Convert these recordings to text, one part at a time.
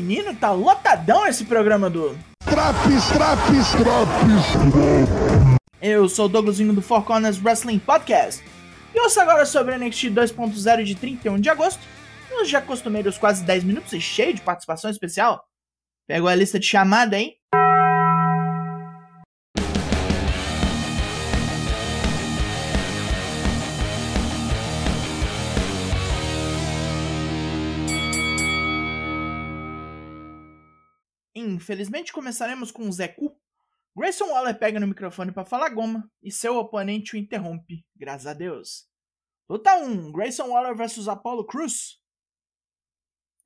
Menino, tá lotadão esse programa do. Traps, traps, traps. Eu sou o Douglasinho do Four Corners Wrestling Podcast. E ouço agora sobre NXT 2.0 de 31 de agosto, nos já costumeiros quase 10 minutos e cheio de participação especial. Pegou a lista de chamada, hein? Infelizmente começaremos com o Zeku. Grayson Waller pega no microfone para falar goma e seu oponente o interrompe, graças a Deus. Luta 1: Grayson Waller vs Apollo Cruz.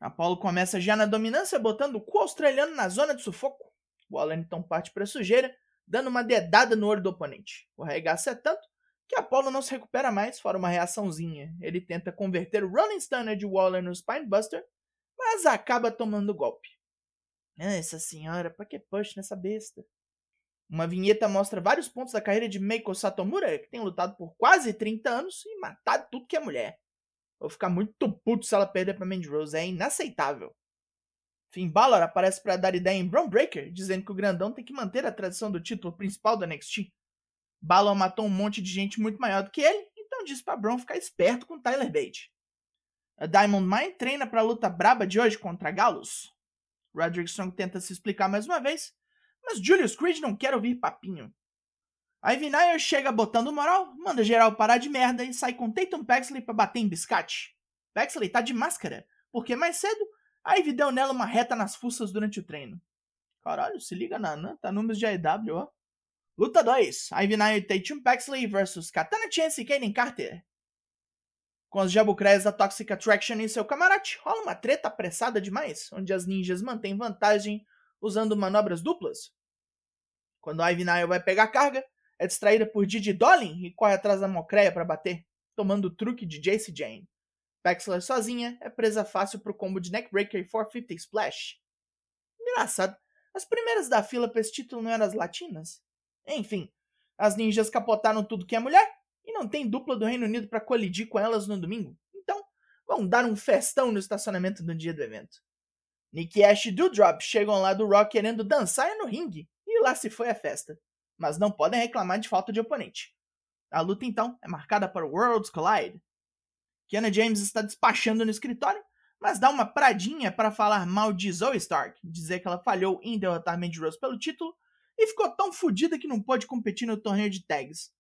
Apollo começa já na dominância, botando o cu australiano na zona de sufoco. Waller então parte para a sujeira, dando uma dedada no olho do oponente. O arregaço é tanto que Apollo não se recupera mais, fora uma reaçãozinha. Ele tenta converter o Rolling Stunner de Waller no Spinebuster, mas acaba tomando golpe. Essa senhora, pra que push nessa besta? Uma vinheta mostra vários pontos da carreira de Meiko Satomura, que tem lutado por quase 30 anos e matado tudo que é mulher. Vou ficar muito puto se ela perder pra Mandy Rose, é inaceitável. Finn Balor aparece para dar ideia em Braun Breaker, dizendo que o grandão tem que manter a tradição do título principal do NXT. Balor matou um monte de gente muito maior do que ele, então disse para Braun ficar esperto com Tyler Bate. A Diamond Mine treina para a luta braba de hoje contra Galos. Roderick Strong tenta se explicar mais uma vez, mas Julius Creed não quer ouvir papinho. Ivy Nile chega botando moral, manda geral parar de merda e sai com Tatum Paxley para bater em biscate. Paxley tá de máscara, porque mais cedo Ivy deu nela uma reta nas fuças durante o treino. Caralho, se liga na Nan, tá números de AEW, ó. Luta 2, Ivy Nile e Tatum Paxley versus Katana Chance e Kaden Carter. Com as jabucreias da Toxic Attraction em seu camarote, rola uma treta apressada demais, onde as ninjas mantêm vantagem usando manobras duplas. Quando Ivy Nile vai pegar carga, é distraída por Didi Dolin e corre atrás da Mocreia para bater, tomando o truque de Jace Jane. Paxler sozinha é presa fácil pro combo de Neckbreaker e 450 Splash. Engraçado, as primeiras da fila pra esse título não eram as latinas? Enfim, as ninjas capotaram tudo que é mulher e não tem dupla do Reino Unido para colidir com elas no domingo. Então, vão dar um festão no estacionamento no dia do evento. Nick Ash e Doudrop chegam lá do Rock querendo dançar no ringue, e lá se foi a festa. Mas não podem reclamar de falta de oponente. A luta então é marcada para Worlds Collide. Kiana James está despachando no escritório, mas dá uma pradinha para falar mal de Zoe Stark, dizer que ela falhou em derrotar Mandy Rose pelo título e ficou tão fodida que não pôde competir no torneio de tags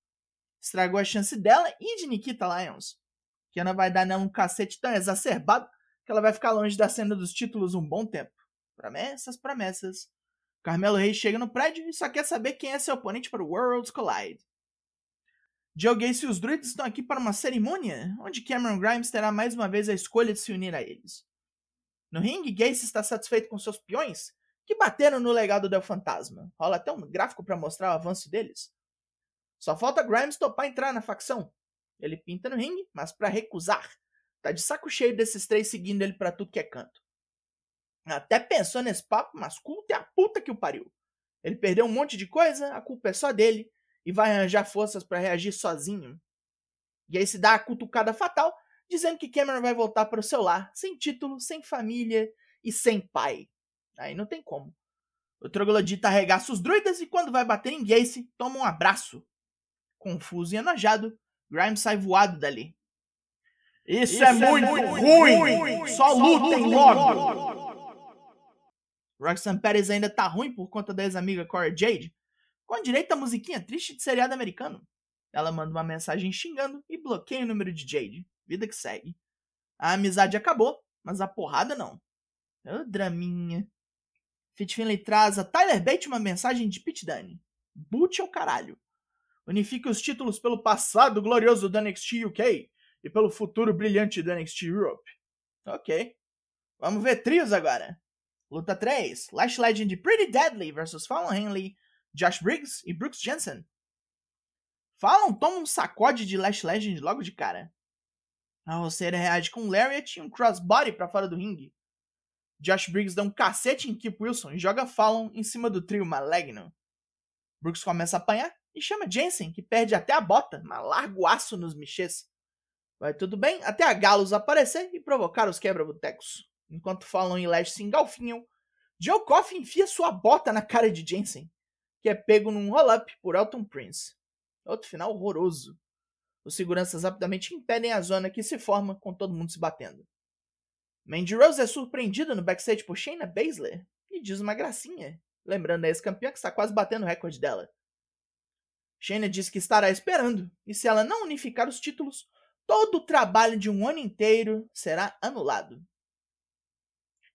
estragou a chance dela e de Nikita Lyons. Kiana vai dar nela um cacete tão exacerbado que ela vai ficar longe da cena dos títulos um bom tempo. Promessas, promessas. Carmelo Reis chega no prédio e só quer saber quem é seu oponente para o Worlds Collide. Joe Gacy e os druids estão aqui para uma cerimônia, onde Cameron Grimes terá mais uma vez a escolha de se unir a eles. No ringue, Gacy está satisfeito com seus peões, que bateram no legado do Fantasma. Rola até um gráfico para mostrar o avanço deles. Só falta Grimes topar entrar na facção. Ele pinta no ringue, mas para recusar. Tá de saco cheio desses três seguindo ele para tudo que é canto. Até pensou nesse papo, mas culpa é a puta que o pariu. Ele perdeu um monte de coisa, a culpa é só dele, e vai arranjar forças para reagir sozinho. E aí se dá a cutucada fatal, dizendo que Cameron vai voltar para o seu lar, sem título, sem família e sem pai. Aí não tem como. O Troglodita arregaça os druidas e quando vai bater em Gacy, toma um abraço. Confuso e enojado, Grimes sai voado dali. Isso, Isso é, é, muito, muito ruim. ruim! Só lutem logo! Roxanne Perez ainda tá ruim por conta da ex-amiga Cora Jade, com direito a musiquinha triste de seriado americano. Ela manda uma mensagem xingando e bloqueia o número de Jade. Vida que segue. A amizade acabou, mas a porrada não. Ô, oh, draminha. Fit Finley traz a Tyler Bate uma mensagem de Pit Dunne. Boot ao caralho. Unifique os títulos pelo passado glorioso do NXT UK e pelo futuro brilhante do NXT Europe. Ok. Vamos ver trios agora. Luta 3. Lash Legend Pretty Deadly vs Fallon Henley, Josh Briggs e Brooks Jensen. Fallon toma um sacode de Lash Legend logo de cara. A roceira reage com um Lariat e um Crossbody para fora do ringue. Josh Briggs dá um cacete em Kip Wilson e joga Fallon em cima do trio maligno. Brooks começa a apanhar e chama Jensen, que perde até a bota, mas larga o aço nos michês. Vai tudo bem até a Galos aparecer e provocar os quebra-botecos. Enquanto Fallon e Lash se engalfinham, Joe Coffey enfia sua bota na cara de Jensen, que é pego num roll-up por Elton Prince. Outro final horroroso. Os seguranças rapidamente impedem a zona que se forma com todo mundo se batendo. Mandy Rose é surpreendida no backstage por Shayna Baszler e diz uma gracinha, lembrando a ex-campeã que está quase batendo o recorde dela. Shayna diz que estará esperando, e se ela não unificar os títulos, todo o trabalho de um ano inteiro será anulado.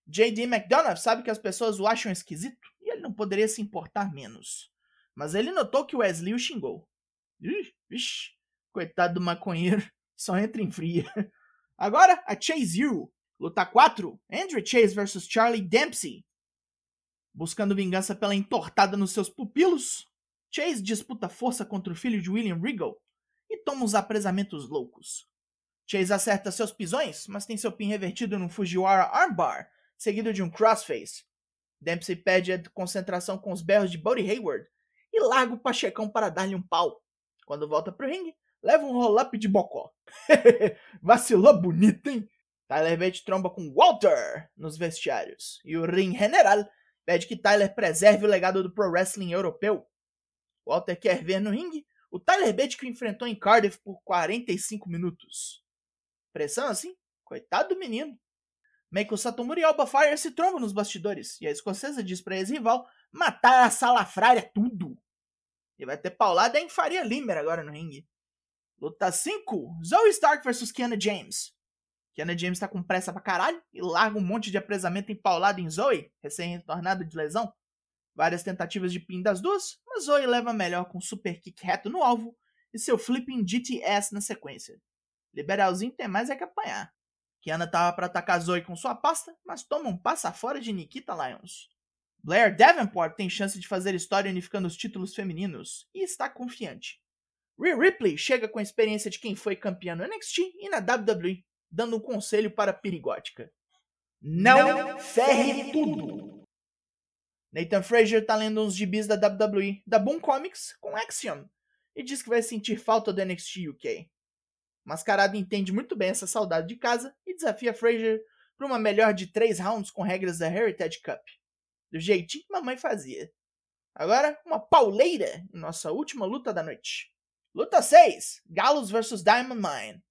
J.D. McDonough sabe que as pessoas o acham esquisito e ele não poderia se importar menos. Mas ele notou que Wesley o xingou. Ih, coitado do maconheiro, só entra em fria. Agora, a Chase U. Luta 4, Andrew Chase vs Charlie Dempsey. Buscando vingança pela entortada nos seus pupilos, Chase disputa força contra o filho de William Regal e toma uns apresamentos loucos. Chase acerta seus pisões, mas tem seu pin revertido num Fujiwara Armbar, seguido de um crossface. Dempsey pede a concentração com os berros de Buddy Hayward e larga o Pachecão para dar-lhe um pau. Quando volta pro ringue, leva um roll-up de bocó. Vacilou bonito, hein? Tyler Bate tromba com Walter nos vestiários. E o Ring General pede que Tyler preserve o legado do pro wrestling europeu. Walter quer ver no ringue o Tyler Bate que enfrentou em Cardiff por 45 minutos. Pressão assim? Coitado do menino. Meiko Satomura e Alba Fire se trombam nos bastidores, e a escocesa diz pra ex-rival matar a salafrária tudo. E vai ter paulada em Faria Limer agora no ringue. Luta 5: Zoe Stark vs Kiana James. Kiana James tá com pressa pra caralho e larga um monte de apresamento empaulado em Zoe, recém-retornada de lesão. Várias tentativas de pin das duas, mas Zoe leva melhor com super kick reto no alvo e seu flipping GTS na sequência. Liberalzinho tem mais é que apanhar. Kiana tava para atacar Zoe com sua pasta, mas toma um passa fora de Nikita Lyons. Blair Davenport tem chance de fazer história unificando os títulos femininos e está confiante. Rhea Ripley chega com a experiência de quem foi campeã no NXT e na WWE, dando um conselho para a perigótica. Não, Não ferre tudo! Nathan Frazier tá lendo uns gibis da WWE, da Boom Comics, com Axiom, e diz que vai sentir falta do NXT UK. Mascarado entende muito bem essa saudade de casa e desafia Frazier para uma melhor de três rounds com regras da Heritage Cup, do jeitinho que mamãe fazia. Agora, uma pauleira em nossa última luta da noite. Luta 6: Gallows vs Diamond Mine.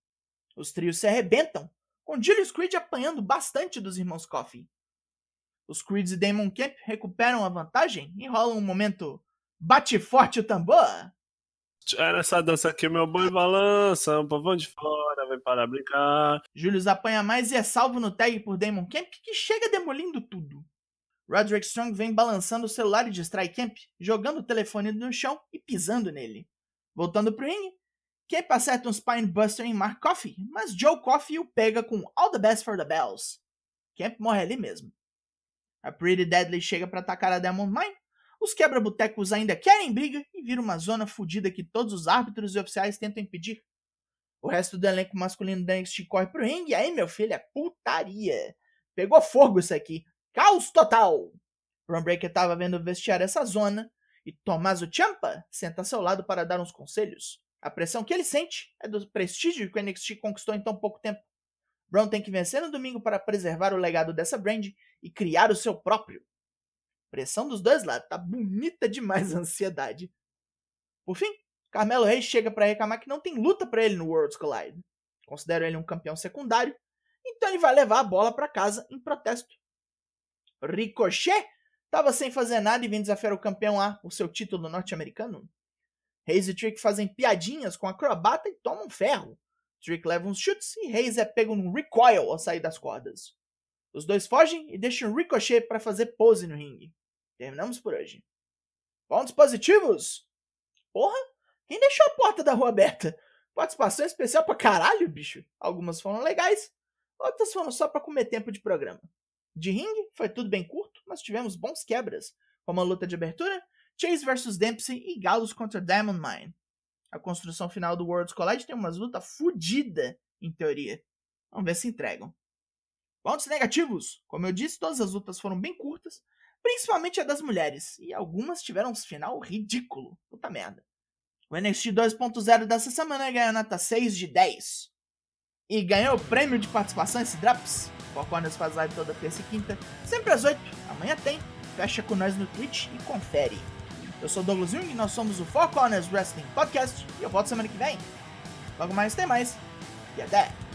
Os trios se arrebentam, com Julius Creed apanhando bastante dos irmãos Coffey. Os Creeds e Damon Camp recuperam a vantagem e rolam um momento bate forte o tambor. É nessa dança aqui, meu boi balança, um pavão de fora, vai parar brincar. Julius apanha mais e é salvo no tag por Damon Camp, que chega demolindo tudo. Roderick Strong vem balançando o celular e distrai Camp, jogando o telefone no chão e pisando nele. Voltando pro ringue, Camp acerta um Spinebuster em Mark Coffey, mas Joe Coffey o pega com All the Best for the Bells. Camp morre ali mesmo. A Pretty Deadly chega para atacar a Demon Mine. Os quebra-botecos ainda querem briga e vira uma zona fodida que todos os árbitros e oficiais tentam impedir. O resto do elenco masculino da NXT corre pro ringue e aí, meu filho, é putaria. Pegou fogo isso aqui. Caos total. Ron Breaker tava vendo vestiário essa zona e Tommaso Ciampa senta ao seu lado para dar uns conselhos. A pressão que ele sente é do prestígio que o NXT conquistou em tão pouco tempo. Brown tem que vencer no domingo para preservar o legado dessa brand e criar o seu próprio. Pressão dos dois lados, tá bonita demais a ansiedade. Por fim, Carmelo Reis chega para reclamar que não tem luta para ele no Worlds Collide. Considero ele um campeão secundário, então ele vai levar a bola para casa em protesto. Ricochet estava sem fazer nada e vem desafiar o campeão A por seu título norte-americano. Reis e Trick fazem piadinhas com a acrobata e tomam ferro. Trick leva uns chutes e Reis é pego num recoil ao sair das cordas. Os dois fogem e deixam Ricochet para fazer pose no ringue. Terminamos por hoje. Pontos positivos? Porra, quem deixou a porta da rua aberta? Participação especial pra caralho, bicho. Algumas foram legais, outras foram só para comer tempo de programa. De ringue, foi tudo bem curto, mas tivemos bons quebras, como a luta de abertura Chase vs Dempsey e Galos contra Diamond Mine. A construção final do Worlds Collide tem umas lutas fodida, em teoria. Vamos ver se entregam. Pontos negativos. Como eu disse, todas as lutas foram bem curtas, principalmente a das mulheres, e algumas tiveram um final ridículo. Puta merda. O NXT 2.0 dessa semana ganhou nota 6 de 10. E ganhou o prêmio de participação esse Drops. Four Corners faz live toda terça e quinta, sempre às 8. Amanhã tem. Fecha com nós no Twitch e confere. Eu sou Douglas Jung, nós somos o Four Corners Wrestling Podcast e eu volto semana que vem. Logo mais tem mais. E até!